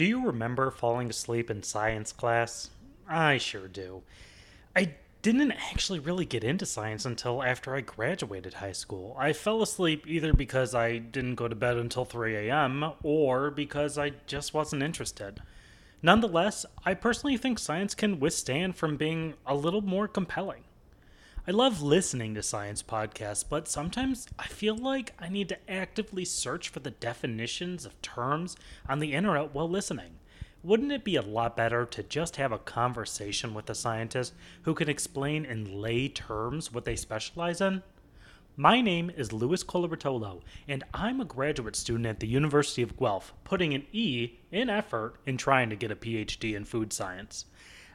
Do you remember falling asleep in science class? I sure do. I didn't actually really get into science until after I graduated high school. I fell asleep either because I didn't go to bed until 3 a.m. or because I just wasn't interested. Nonetheless, I personally think science can withstand from being a little more compelling. I love listening to science podcasts, but sometimes I feel like I need to actively search for the definitions of terms on the internet while listening. Wouldn't it be a lot better to just have a conversation with a scientist who can explain in lay terms what they specialize in? My name is Louis Colabertolo, and I'm a graduate student at the University of Guelph, putting an E in effort in trying to get a PhD in food science.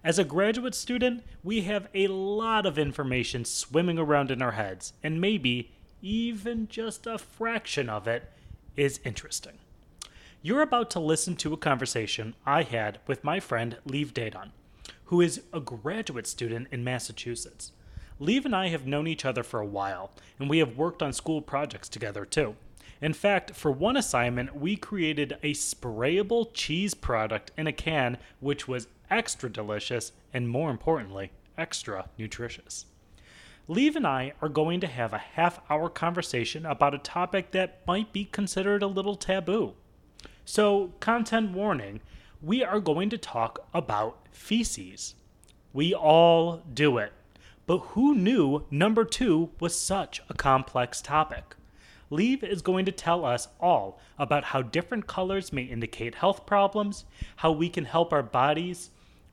As a graduate student, we have a lot of information swimming around in our heads, and maybe even just a fraction of it is interesting. You're about to listen to a conversation I had with my friend Liv Dedon, who is a graduate student in Massachusetts. Liv and I have known each other for a while, and we have worked on school projects together too. In fact, for one assignment, we created a sprayable cheese product in a can, which was extra delicious and, more importantly, extra nutritious. Liv and I are going to have a half hour conversation about a topic that might be considered a little taboo. So, content warning we are going to talk about feces. We all do it. But who knew number two was such a complex topic? Liv is going to tell us all about how different colors may indicate health problems, how we can help our bodies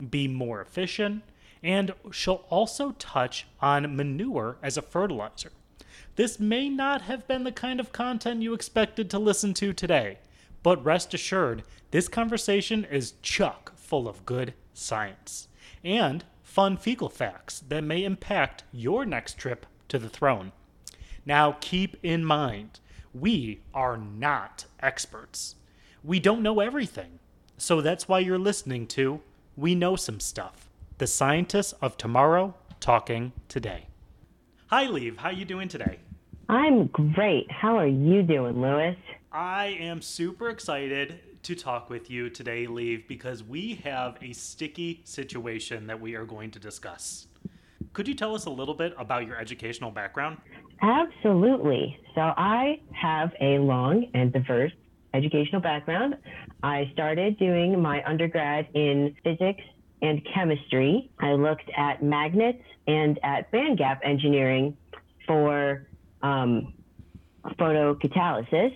be more efficient, and she'll also touch on manure as a fertilizer. This may not have been the kind of content you expected to listen to today, but rest assured, this conversation is chock full of good science and fun fecal facts that may impact your next trip to the throne. Now, keep in mind, we are not experts. We don't know everything. So that's why you're listening to We Know Some Stuff, the scientists of tomorrow talking today. Hi, Liv. How you doing today? I'm great. How are you doing, Louis? I am super excited to talk with you today, Liv, because we have a sticky situation that we are going to discuss. Could you tell us a little bit about your educational background? Absolutely. So, I have a long and diverse educational background. I started doing my undergrad in physics and chemistry. I looked at magnets and at band gap engineering for um, photocatalysis.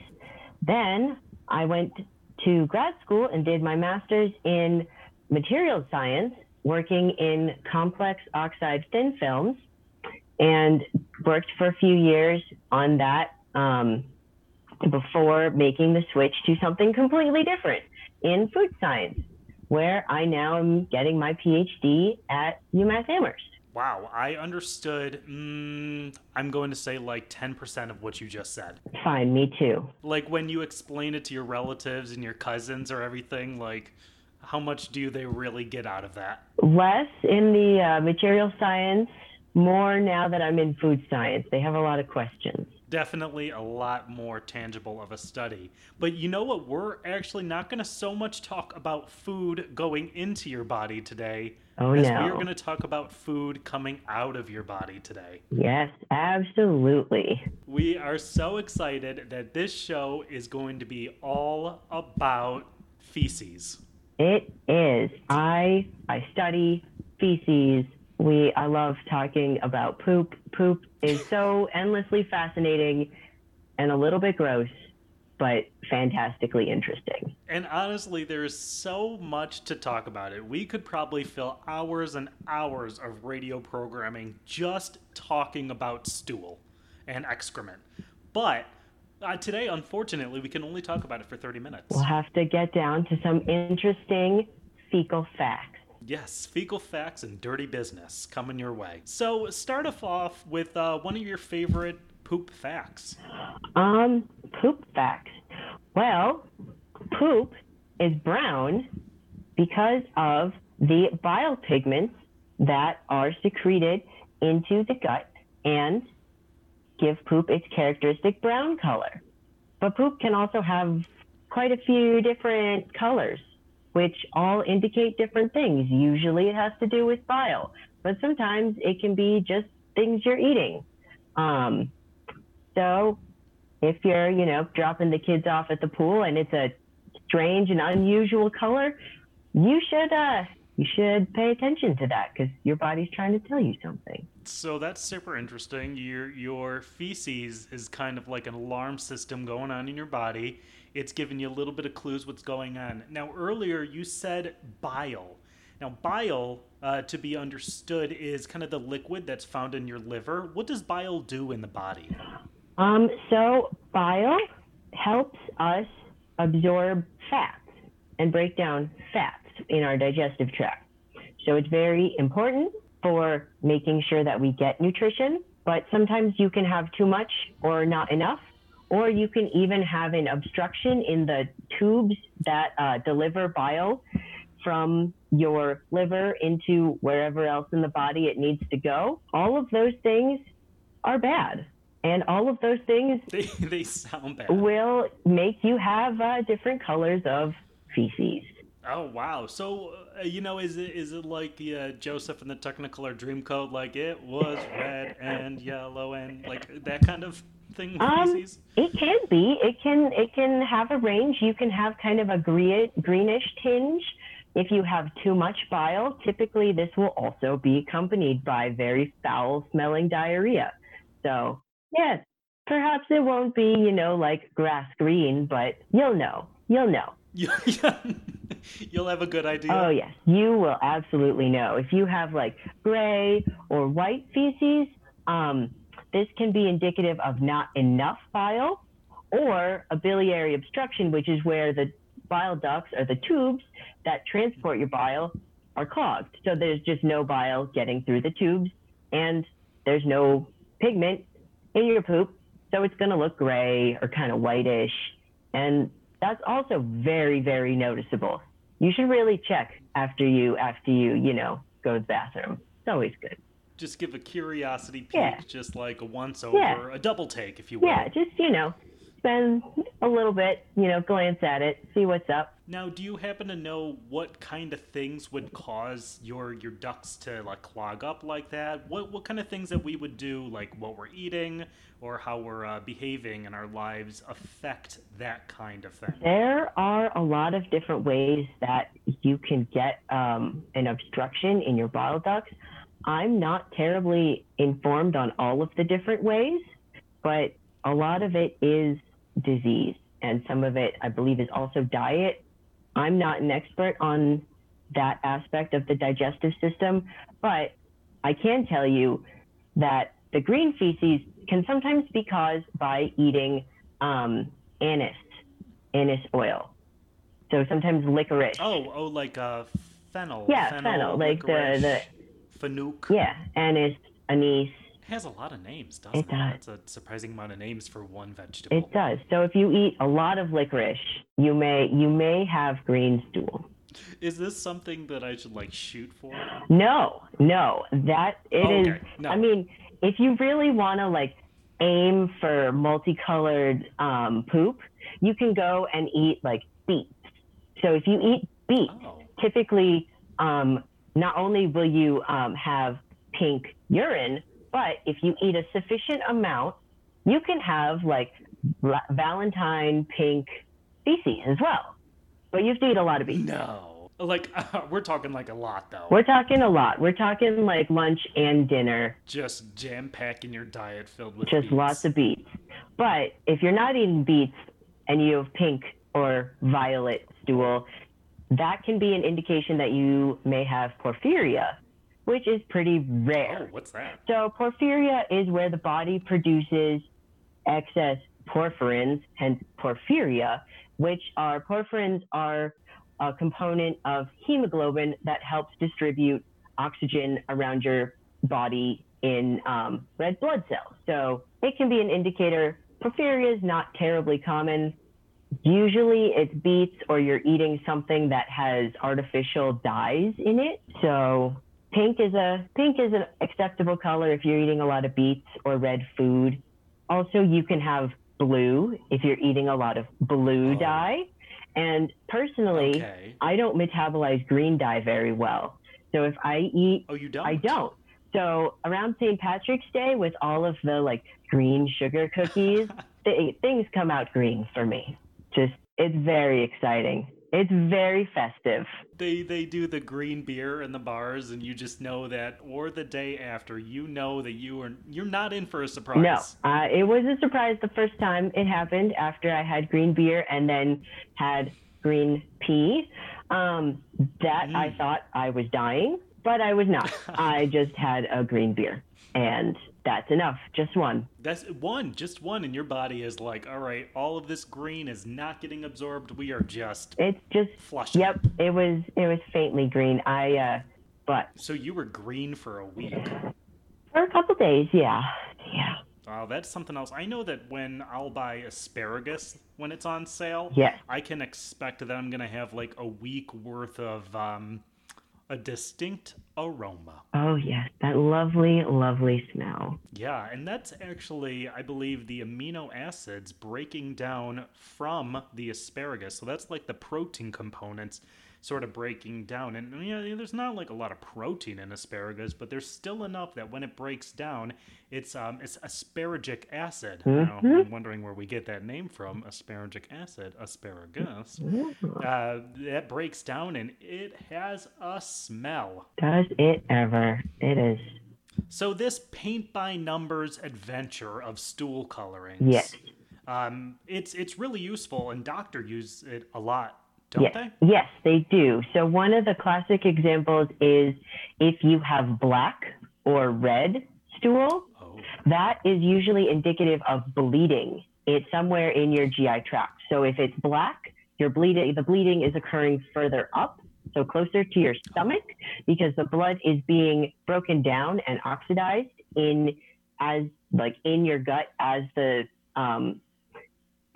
Then I went to grad school and did my master's in materials science, working in complex oxide thin films, and worked for a few years on that um, before making the switch to something completely different in food science, where I now am getting my PhD at UMass Amherst. Wow, I understood. Mm, I'm going to say like 10% of what you just said. Fine, me too. Like when you explain it to your relatives and your cousins or everything, like how much do they really get out of that? Less in the uh, material science, more now that I'm in food science. They have a lot of questions definitely a lot more tangible of a study. But you know what? We're actually not going to so much talk about food going into your body today. Oh, as no. We are going to talk about food coming out of your body today. Yes, absolutely. We are so excited that this show is going to be all about feces. It is. I I study feces we I love talking about poop. Poop is so endlessly fascinating and a little bit gross, but fantastically interesting. And honestly, there is so much to talk about it. We could probably fill hours and hours of radio programming just talking about stool and excrement. But uh, today, unfortunately, we can only talk about it for 30 minutes. We'll have to get down to some interesting fecal facts. Yes, fecal facts and dirty business coming your way. So, start us off with uh, one of your favorite poop facts. Um, poop facts. Well, poop is brown because of the bile pigments that are secreted into the gut and give poop its characteristic brown color. But poop can also have quite a few different colors which all indicate different things. Usually it has to do with bile, but sometimes it can be just things you're eating. Um, so if you're, you know, dropping the kids off at the pool and it's a strange and unusual color, you should uh, you should pay attention to that because your body's trying to tell you something. So that's super interesting. Your your feces is kind of like an alarm system going on in your body. It's giving you a little bit of clues what's going on. Now earlier you said bile. Now bile, uh, to be understood, is kind of the liquid that's found in your liver. What does bile do in the body? Um, so bile helps us absorb fats and break down fats in our digestive tract. So it's very important for making sure that we get nutrition, but sometimes you can have too much or not enough, or you can even have an obstruction in the tubes that uh, deliver bile from your liver into wherever else in the body it needs to go. All of those things are bad. And all of those things They, they sound bad. will make you have uh, different colors of feces. Oh wow! So uh, you know, is it is it like the uh, Joseph and the Technicolor Dreamcoat? Like it was red and yellow and like that kind of thing. Um, it can be. It can. It can have a range. You can have kind of a green, greenish tinge. If you have too much bile, typically this will also be accompanied by very foul-smelling diarrhea. So, yes, perhaps it won't be, you know, like grass green, but you'll know. You'll know. You- You'll have a good idea. Oh, yes. You will absolutely know. If you have like gray or white feces, um, this can be indicative of not enough bile or a biliary obstruction, which is where the bile ducts or the tubes that transport your bile are clogged. So there's just no bile getting through the tubes and there's no pigment in your poop. So it's going to look gray or kind of whitish. And that's also very, very noticeable. You should really check after you, after you, you know, go to the bathroom. It's always good. Just give a curiosity peek, Yeah. just like a once over, Yeah. a double take, if you will. Yeah, just, you know, spend a little bit, you know, glance at it, see what's up. Now, do you happen to know what kind of things would cause your your ducts to like clog up like that? What what kind of things that we would do, like what we're eating or how we're uh, behaving in our lives, affect that kind of thing? There are a lot of different ways that you can get um, an obstruction in your bile ducts. I'm not terribly informed on all of the different ways, but a lot of it is disease, and some of it, I believe, is also diet. I'm not an expert on that aspect of the digestive system, but I can tell you that the green feces can sometimes be caused by eating um, anise, anise oil. So sometimes licorice. Oh, oh, like uh, fennel. Yeah, fennel, like the- the- Fanook. Yeah, anise, anise. It has a lot of names, doesn't it? It does. That's a surprising amount of names for one vegetable. It does. So if you eat a lot of licorice, you may you may have green stool. Is this something that I should like shoot for? No, no, that it Oh, is. okay. No. I mean, if you really want to like aim for multicolored um, poop, you can go and eat like beets. So if you eat beets, Oh. typically, um, not only will you um, have pink urine, but if you eat a sufficient amount, you can have like Valentine pink feces as well. But you have to eat a lot of beets. No. Like uh, we're talking like a lot though. We're talking a lot. We're talking like lunch and dinner, Just jam packing your diet filled with just beets. lots of beets. But if you're not eating beets and you have pink or violet stool, that can be an indication that you may have porphyria, which is pretty Oh, rare. what's that? So porphyria is where the body produces excess porphyrins, hence porphyria, which are porphyrins are a component of hemoglobin that helps distribute oxygen around your body in um, red blood cells. So it can be an indicator. Porphyria is not terribly common. Usually it's beets or you're eating something that has artificial dyes in it. So pink is a pink is an acceptable color if you're eating a lot of beets or red food. Also, you can have blue if you're eating a lot of blue Oh. dye. And personally, Okay. I don't metabolize green dye very well. So if I eat, Oh, you don't? I don't. So around St. Patrick's Day, with all of the like green sugar cookies, the, things come out green for me. Just it's very exciting. It's very festive. They they do the green beer in the bars, and you just know that, or the day after, you know that you are you're not in for a surprise. No, uh, it was a surprise the first time it happened after I had green beer and then had green pee. Um, that I Mm. thought I was dying, but I was not. I just had a green beer, and that's enough. Just one. That's one, just one, and your body is like, all right, all of this green is not getting absorbed. We are just It's just flushing. yep. It was it was faintly green. I uh, but So you were green for a week. for a couple days, yeah, yeah, Wow, that's something else. I know that when I'll buy asparagus when it's on sale, yeah. I can expect that I'm gonna have like a week worth of um, a distinct aroma. Oh yes, that lovely, lovely smell. Yeah, and that's actually, I believe, the amino acids breaking down from the asparagus. So that's like the protein components sort of breaking down. And you know, there's not like a lot of protein in asparagus, but there's still enough that when it breaks down, it's um it's asparagic acid. Now, I'm wondering where we get that name from, asparagic acid, asparagus. Uh, that breaks down and it has a smell. Does it ever? It is. So this paint by numbers adventure of stool colorings. Yes. Um, it's it's really useful, and doctor use it a lot, don't Yes, they? yes, they do. So one of the classic examples is if you have black or red stool, Oh, that is usually indicative of bleeding. It's somewhere in your GI tract. So if it's black, your bleeding, the bleeding is occurring further up, so closer to your stomach, because the blood is being broken down and oxidized in as like in your gut as the um,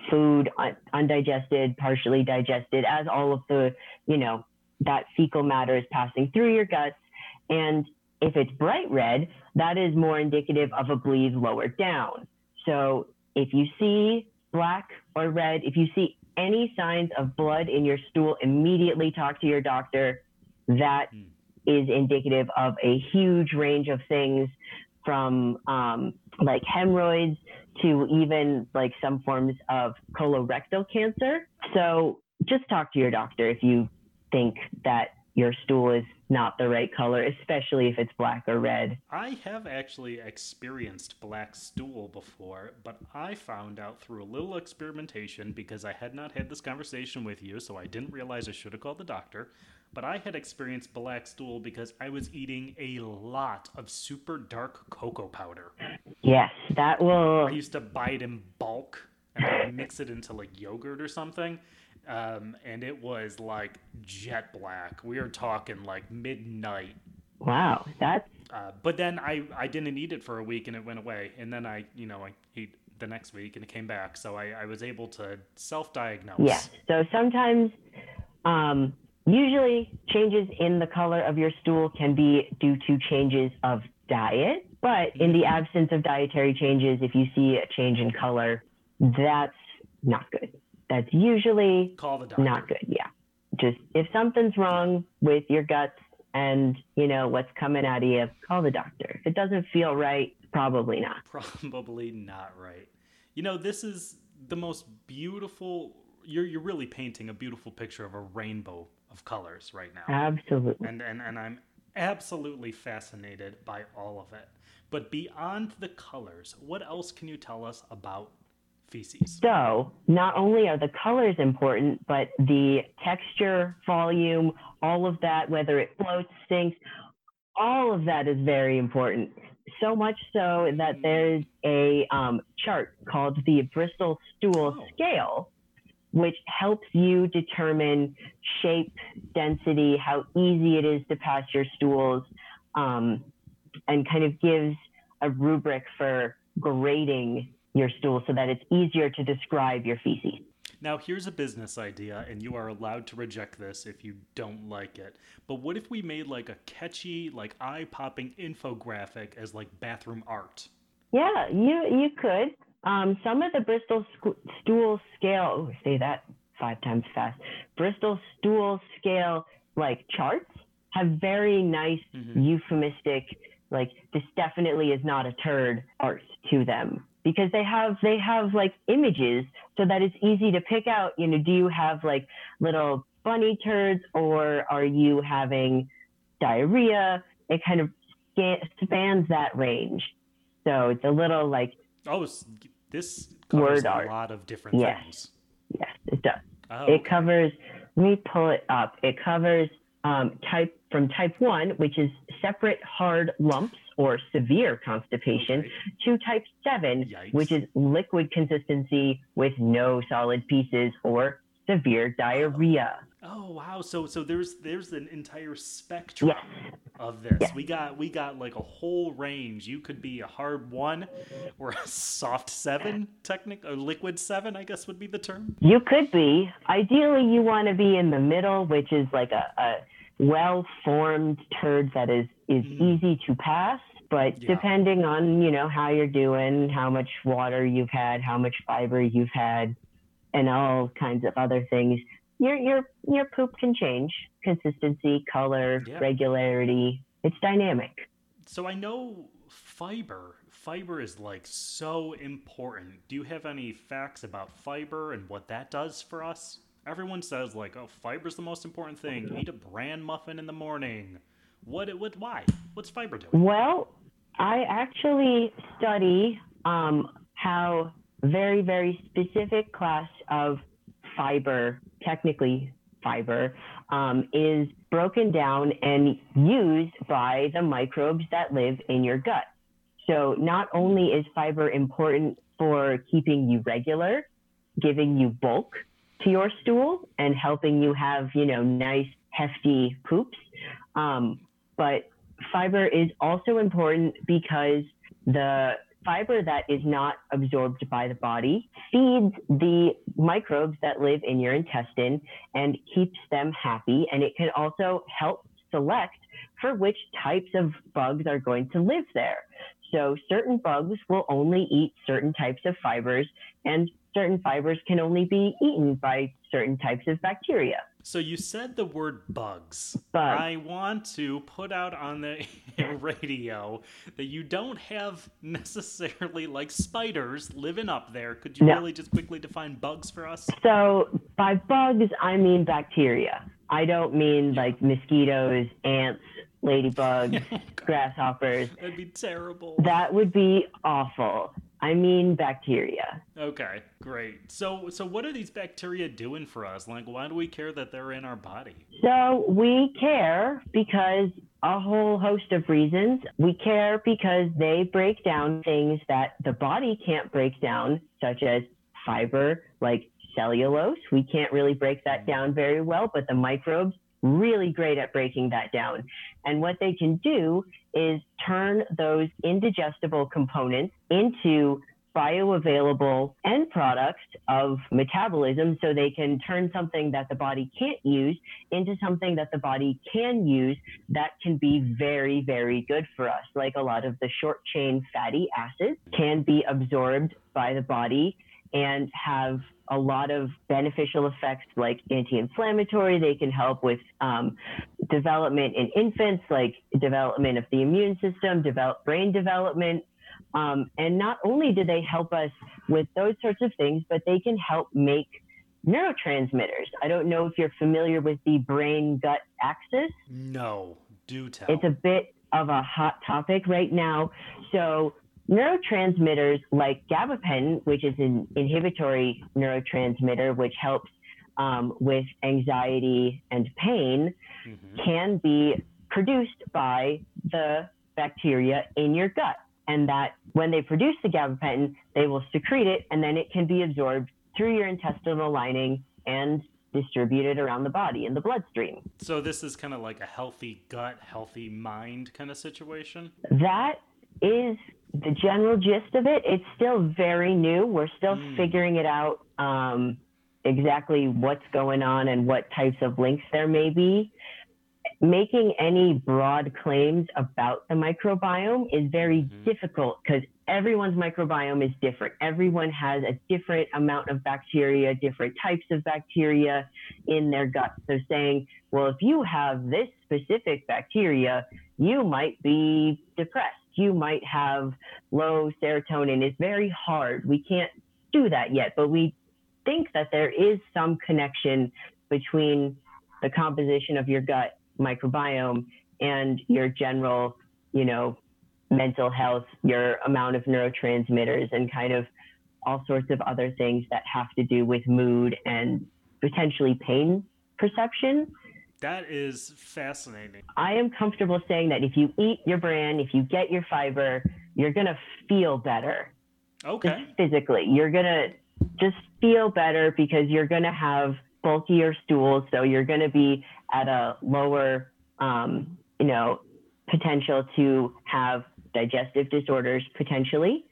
food undigested, partially digested, as all of the you know that fecal matter is passing through your guts, and if it's bright red, that is more indicative of a bleed lower down. So if you see black or red, if you see any signs of blood in your stool, immediately talk to your doctor. That Hmm. is indicative of a huge range of things from um, like hemorrhoids to even like some forms of colorectal cancer. So just talk to your doctor if you think that your stool is not the right color, especially if it's black or red. I have actually experienced black stool before, but I found out through a little experimentation because I had not had this conversation with you, so I didn't realize I should have called the doctor. But I had experienced black stool because I was eating a lot of super dark cocoa powder. Yes, that will. I used to buy it in bulk and I'd mix it into like yogurt or something. Um, and it was like jet black. We are talking like midnight. Wow, that's Uh, but then I, I didn't eat it for a week and it went away. And then I, you know, I ate the next week and it came back. So I, I was able to self diagnose. Yes. So sometimes, um, usually changes in the color of your stool can be due to changes of diet. But in the mm-hmm. absence of dietary changes, if you see a change in color, that's not good. That's usually Call the doctor. not good. Yeah. Just if something's wrong with your guts and you know what's coming out of you, call the doctor. If it doesn't feel right, probably not. Probably not right. You know, this is the most beautiful. You're, you're really painting a beautiful picture of a rainbow of colors right now. Absolutely. and and, and I'm absolutely fascinated by all of it. But beyond the colors, what else can you tell us about feces? So, not only are the colors important, but the texture, volume, all of that, whether it floats, sinks, all of that is very important. So much so that there's a um, chart called the Bristol Stool Oh. Scale, which helps you determine shape, density, how easy it is to pass your stools, um, and kind of gives a rubric for grading your stool so that it's easier to describe your feces. Now, here's a business idea, and you are allowed to reject this if you don't like it. But what if we made like a catchy, like eye popping infographic as like bathroom art? Yeah, you you could. Um, some of the Bristol stool scale. Oh, say that five times fast. Bristol stool scale like charts have very nice Mhm. euphemistic like this definitely is not a turd art to them because they have they have like images so that it's easy to pick out you know do you have like little bunny turds or are you having diarrhea it kind of spans that range so it's a little like Oh, this covers Word a art. lot of different Yes. things. yes it does Oh, it okay. covers let me pull it up it covers um, type from type 1 which is separate hard lumps or severe constipation Okay. to type 7 Yikes. which is liquid consistency with no solid pieces or severe diarrhea Oh wow! So so there's there's an entire spectrum yes of this. Yes. We got we got like a whole range. You could be a hard one, or a soft seven, technic, a liquid seven, I guess would be the term. you could be ideally you want to be in the middle which is like a, a well formed turd that is is Mm. easy to pass but Yeah. depending on you know how you're doing how much water you've had how much fiber you've had and all kinds of other things your your your poop can change consistency color Yeah. regularity it's dynamic So I know fiber. Fiber is like so important. Do you have any facts about fiber and what that does for us? Everyone says like, "Oh, fiber's the most important thing. Eat a bran muffin in the morning." What? What? Why? What's fiber doing? Well, I actually study um, how very, very specific class of fiber, technically fiber, um, is broken down and used by the microbes that live in your gut. So not only is fiber important for keeping you regular, giving you bulk to your stool and helping you have, you know, nice hefty poops, um, but fiber is also important because the fiber that is not absorbed by the body feeds the microbes that live in your intestine and keeps them happy. And it can also help select for which types of bugs are going to live there. So certain bugs will only eat certain types of fibers and certain fibers can only be eaten by certain types of bacteria. So you said the word bugs. Bug. I want to put out on the radio that you don't have necessarily like spiders living up there. Could you No. really just quickly define bugs for us? So by bugs, I mean bacteria. I don't mean like mosquitoes, ants, ladybugs, grasshoppers. That'd be terrible. That would be awful. I mean bacteria. Okay, great. So so what are these bacteria doing for us? Like why do we care that they're in our body? So we care because a whole host of reasons. We care because they break down things that the body can't break down, such as fiber, like cellulose. We can't really break that mm. down very well, but the microbes really great at breaking that down. And what they can do is turn those indigestible components into bioavailable end products of metabolism so they can turn something that the body can't use into something that the body can use that can be very, very good for us. Like a lot of the short chain fatty acids can be absorbed by the body and have a lot of beneficial effects like anti-inflammatory. They can help with um, development in infants, like development of the immune system, develop brain development. Um, and not only do they help us with those sorts of things, but they can help make neurotransmitters. I don't know if you're familiar with the brain gut axis. No, do tell. It's a bit of a hot topic right now. So, neurotransmitters like gabapentin, which is an inhibitory neurotransmitter, which helps um, with anxiety and pain, Mhm. can be produced by the bacteria in your gut. And that when they produce the gabapentin, they will secrete it and then it can be absorbed through your intestinal lining and distributed around the body in the bloodstream. So this is kind of like a healthy gut, healthy mind kind of situation. That is the general gist of it. It's still very new. We're still Mm. figuring it out um, exactly what's going on and what types of links there may be. Making any broad claims about the microbiome is very Mhm. difficult because everyone's microbiome is different. Everyone has a different amount of bacteria, different types of bacteria in their gut. So saying, well, if you have this specific bacteria, you might be depressed. You might have low serotonin. It's very hard. We can't do that yet, but we think that there is some connection between the composition of your gut microbiome and your general, you know, mental health, your amount of neurotransmitters, and kind of all sorts of other things that have to do with mood and potentially pain perception. That is fascinating. I am comfortable saying that if you eat your bran, if you get your fiber, you're going to feel better. Okay. Just physically, you're going to just feel better because you're going to have bulkier stools. So you're going to be at a lower, um, you know, potential to have digestive disorders potentially.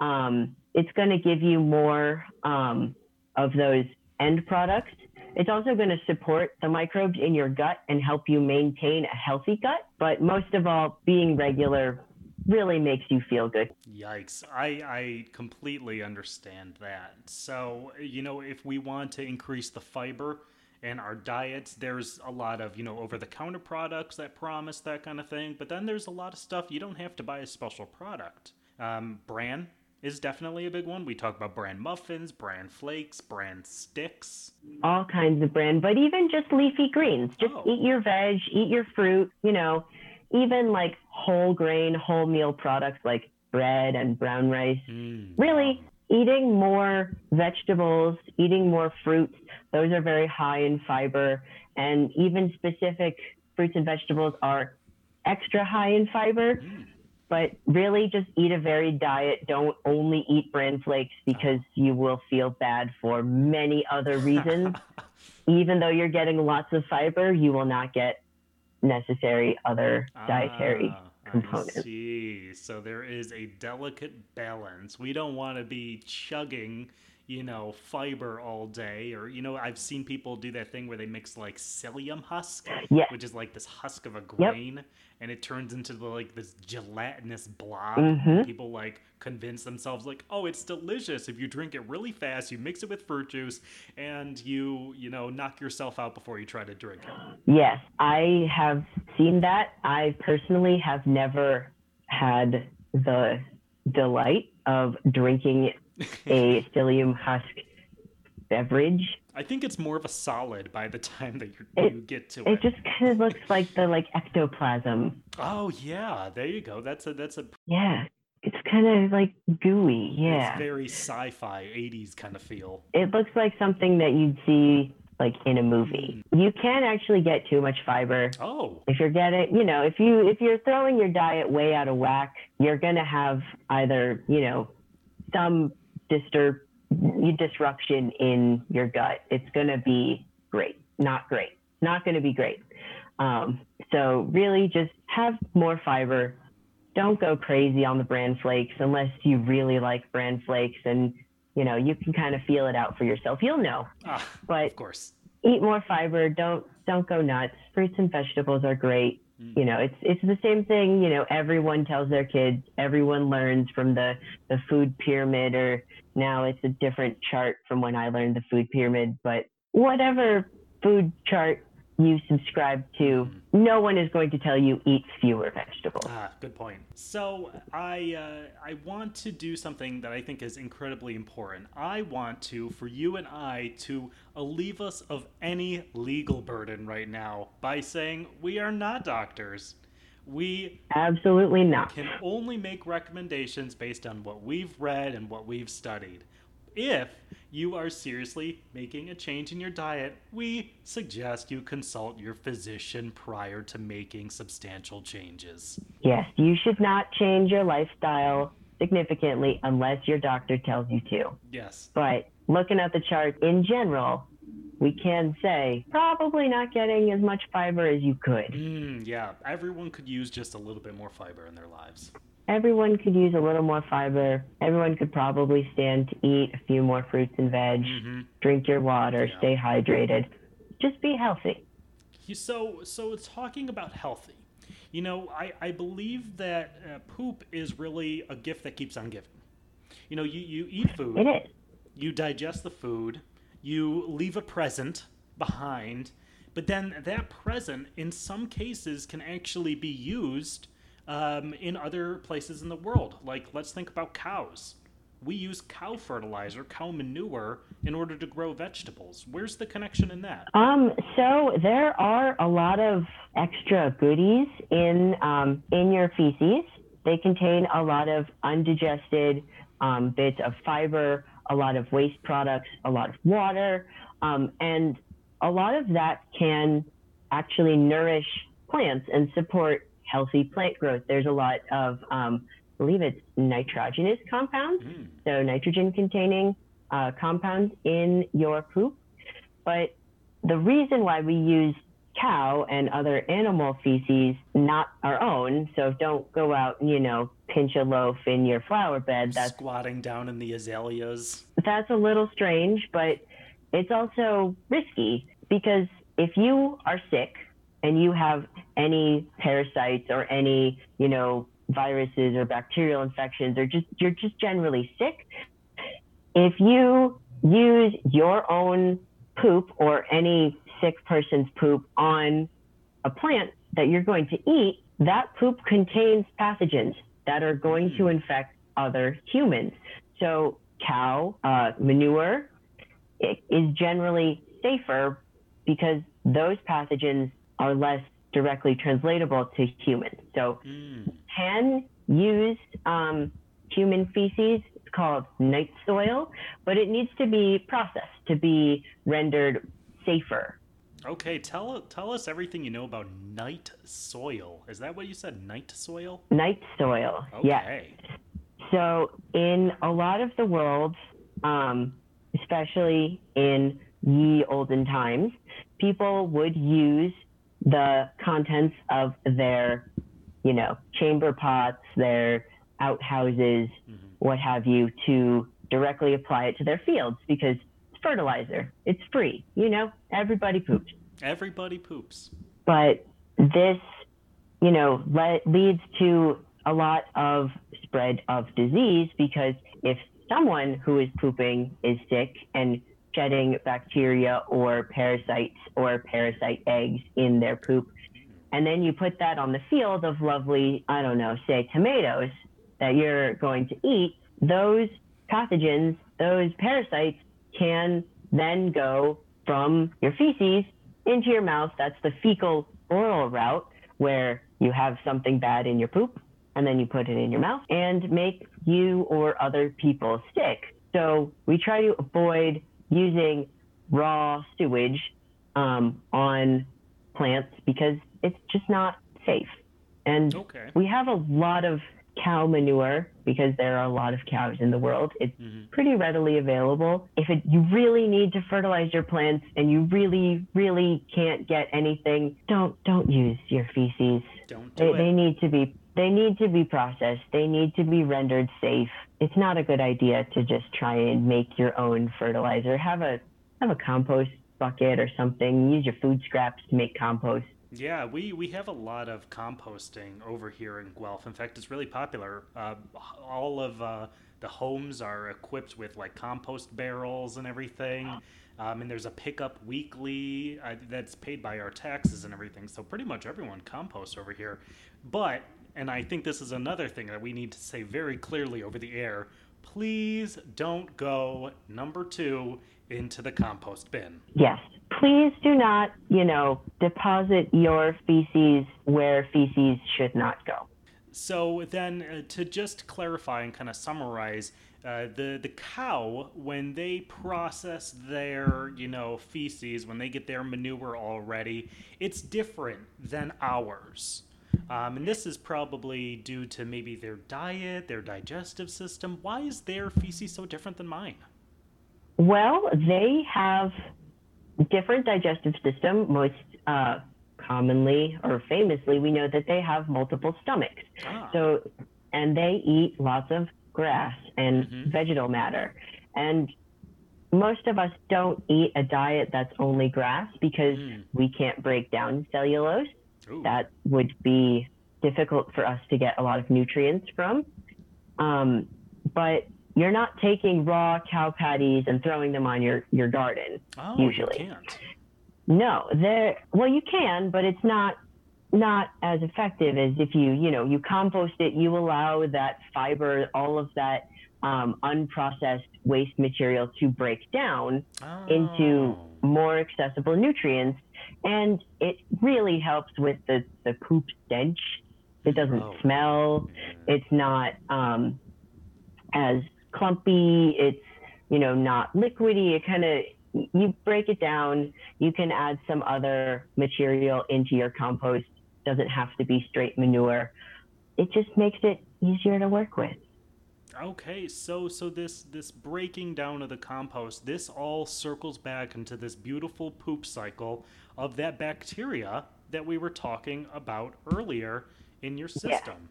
Um, it's going to give you more um, of those end products. It's also going to support the microbes in your gut and help you maintain a healthy gut. But most of all, being regular really makes you feel good. Yikes. I, I completely understand that. So, you know, if we want to increase the fiber in our diets, there's a lot of, you know, over the counter products that promise that kind of thing. But then there's a lot of stuff you don't have to buy a special product. Um, bran is definitely a big one. We talk about bran muffins, bran flakes, bran sticks. All kinds of bran, but even just leafy greens. Just Oh. eat your veg, eat your fruit, you know, even like whole grain, whole meal products like bread and brown rice. Mm. Really, eating more vegetables, eating more fruits, those are very high in fiber. And even specific fruits and vegetables are extra high in fiber. Mm. But really, just eat a varied diet. Don't only eat bran flakes because you will feel bad for many other reasons. Even though you're getting lots of fiber, you will not get necessary other dietary Ah, components. I see. So there is a delicate balance. We don't want to be chugging, you know, fiber all day. Or, you know, I've seen people do that thing where they mix like psyllium husk, which is like this husk of a grain, and it turns into like this gelatinous blob. Mhm. People like convince themselves like, oh, it's delicious if you drink it really fast. You mix it with fruit juice, and you, you know, knock yourself out before you try to drink it. Yes, I have seen that. I personally have never had the delight of drinking a psyllium husk beverage. I think it's more of a solid by the time that you It- you get to It it. just kind of looks like the like ectoplasm. Oh yeah, there you go. That's a that's a Yeah, it's kind of like gooey. Yeah, it's very sci-fi '80s kind of feel. it looks like something that you'd see like in a movie. Hmm. You can actually get too much fiber. Oh, if you're getting you know if you if you're throwing your diet way out of whack you're going to have either you know some disturb disruption in your gut it's going to be great not great not going to be great um, so really just have more fiber don't go crazy on the bran flakes unless you really like bran flakes and you know you can kind of feel it out for yourself you'll know ah, but of course. eat more fiber. Don't don't go nuts. Fruits and vegetables are great. Mm. You know, it's it's the same thing. You know, everyone tells their kids. Everyone learns from the the food pyramid, or now it's a different chart from when I learned the food pyramid. But whatever food chart you subscribe to, no one is going to tell you eat fewer vegetables. Ah, good point. So I uh, I want to do something that I think is incredibly important. I want to, for you and I, to alleviate us of any legal burden right now by saying we are not doctors. We Absolutely not. can only make recommendations based on what we've read and what we've studied. If you are seriously making a change in your diet, we suggest you consult your physician prior to making substantial changes. Yes, you should not change your lifestyle significantly unless your doctor tells you to. Yes. But looking at the chart in general, we can say probably not getting as much fiber as you could. Mm, yeah, everyone could use just a little bit more fiber in their lives. Everyone could use a little more fiber. Everyone could probably stand to eat a few more fruits and veg, hmm drink your water, Yeah. stay hydrated. Just be healthy. So, so it's talking about healthy, You know, I, I believe that uh, poop is really a gift that keeps on giving. You know, you, you eat food, It is. you digest the food, you leave a present behind, but then that present, in some cases, can actually be used um, in other places in the world. Like, let's think about cows. We use cow fertilizer, cow manure, in order to grow vegetables. Where's the connection in that? Um, so there are a lot of extra goodies in um, in your feces. They contain a lot of undigested um, bits of fiber, a lot of waste products, a lot of water, um, and a lot of that can actually nourish plants and support healthy plant growth. There's a lot of, um, I believe it's nitrogenous compounds, Mm. so nitrogen containing uh, compounds in your poop. But the reason why we use cow and other animal feces, not our own, so don't go out and, you know, pinch a loaf in your flower bed. That's Squatting down in the azaleas. that's a little strange, but it's also risky because if you are sick and you have any parasites or any, you know, viruses or bacterial infections or just you're just generally sick, if you use your own poop or any sick person's poop on a plant that you're going to eat, that poop contains pathogens that are going to infect other humans. So cow uh, manure is generally safer because those pathogens are less directly translatable to humans. So Mm. can use um, human feces. It's called night soil, but it needs to be processed to be rendered safer. Okay, tell tell us everything you know about night soil. Is that what you said? Night soil? Night soil, yes. So, in a lot of the world, um, especially in ye olden times, people would use the contents of their, you know, chamber pots, their outhouses, Mhm. what have you, to directly apply it to their fields because it's fertilizer. It's free. You know, everybody poops. Everybody poops. but this, you know, le- leads to a lot of spread of disease because if someone who is pooping is sick and shedding bacteria or parasites or parasite eggs in their poop, and then you put that on the field of lovely, I don't know, say tomatoes that you're going to eat, those pathogens, those parasites can then go from your feces into your mouth. That's the fecal oral route where you have something bad in your poop and then you put it in your mouth and make you or other people sick. So we try to avoid using raw sewage um, on plants because it's just not safe. And Okay. we have a lot of cow manure because there are a lot of cows in the world. It's Mhm. pretty readily available. If it, you really need to fertilize your plants and you really, really can't get anything, don't don't use your feces. Don't They, do they it. need to be they need to be processed. They need to be rendered safe. It's not a good idea to just try and make your own fertilizer. Have a have a compost bucket or something. Use your food scraps to make compost. Yeah, we, we have a lot of composting over here in Guelph. In fact, it's really popular. Uh, all of uh, the homes are equipped with like compost barrels and everything. Um, and there's a pickup weekly uh, that's paid by our taxes and everything. So pretty much everyone composts over here. But, and I think this is another thing that we need to say very clearly over the air please don't go number two into the compost bin. Yes. Please do not, you know, deposit your feces where feces should not go. So then, uh, to just clarify and kind of summarize, uh, the the cow when they process their you know feces when they get their manure already, it's different than ours. Um, and this is probably due to maybe their diet, their digestive system. Why is their feces so different than mine? Well, they have different digestive system. Most uh, commonly or famously, we know that they have multiple stomachs. Ah, So, and they eat lots of grass and Mhm. vegetal matter. And most of us don't eat a diet that's only grass because Mm. we can't break down cellulose. Ooh, That would be difficult for us to get a lot of nutrients from. Um, but you're not taking raw cow patties and throwing them on your, your garden. Oh, usually. you can't. No, there. Well, you can, but it's not not as effective as if you you know you compost it. You allow that fiber, all of that um, unprocessed waste material to break down into Oh. more accessible nutrients, and it really helps with the the poop stench. It doesn't Oh. smell. It's not um, as clumpy. It's you know not liquidy. It kind of you break it down. You can add some other material into your compost. Doesn't have to be straight manure. It just makes it easier to work with. Okay, so so this this breaking down of the compost, this all circles back into this beautiful poop cycle of that bacteria that we were talking about earlier in your system.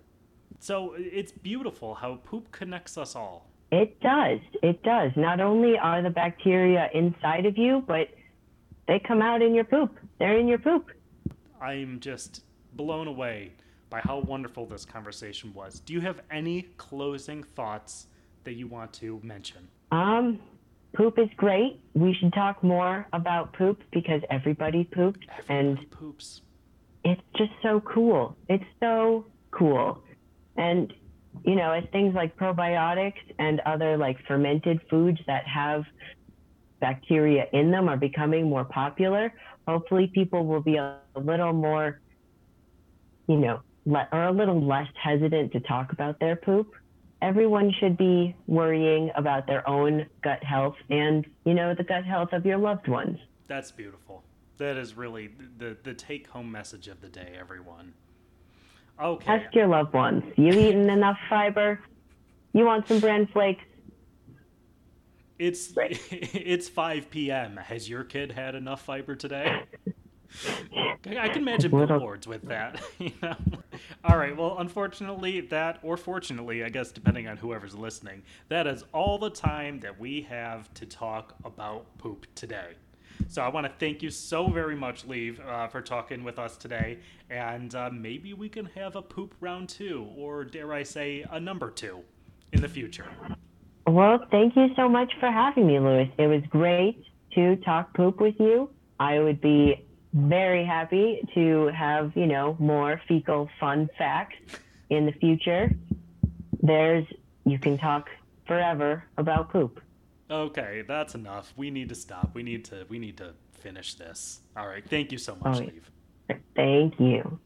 So it's beautiful how poop connects us all. It does. It does. Not only are the bacteria inside of you, but they come out in your poop. They're in your poop. I'm just blown away by how wonderful this conversation was. Do you have any closing thoughts that you want to mention? Um, poop is great. We should talk more about poop because everybody poops and poops. it's just so cool. It's so cool. And, you know, as things like probiotics and other like fermented foods that have bacteria in them are becoming more popular, hopefully people will be a, a little more, you know, le- or a little less hesitant to talk about their poop. Everyone should be worrying about their own gut health and, you know, the gut health of your loved ones. That's beautiful. That is really the the take home message of the day, everyone. Okay. Ask your loved ones. You eaten enough fiber? You want some bran flakes? It's Right. it's 5 p.m. Has your kid had enough fiber today? I can imagine billboards with that. You know? All right. Well, unfortunately, that or fortunately, I guess depending on whoever's listening, that is all the time that we have to talk about poop today. So I want to thank you so very much, Liv, uh, for talking with us today, and uh, maybe we can have a poop round two, or dare I say, a number two, in the future. Well, thank you so much for having me, Louis. It was great to talk poop with you. I would be very happy to have, you know, more fecal fun facts in the future. There's, you can talk forever about poop. Okay, that's enough. We need to stop. We need to we need to finish this. All right. Thank you so much, right. Steve. Thank you.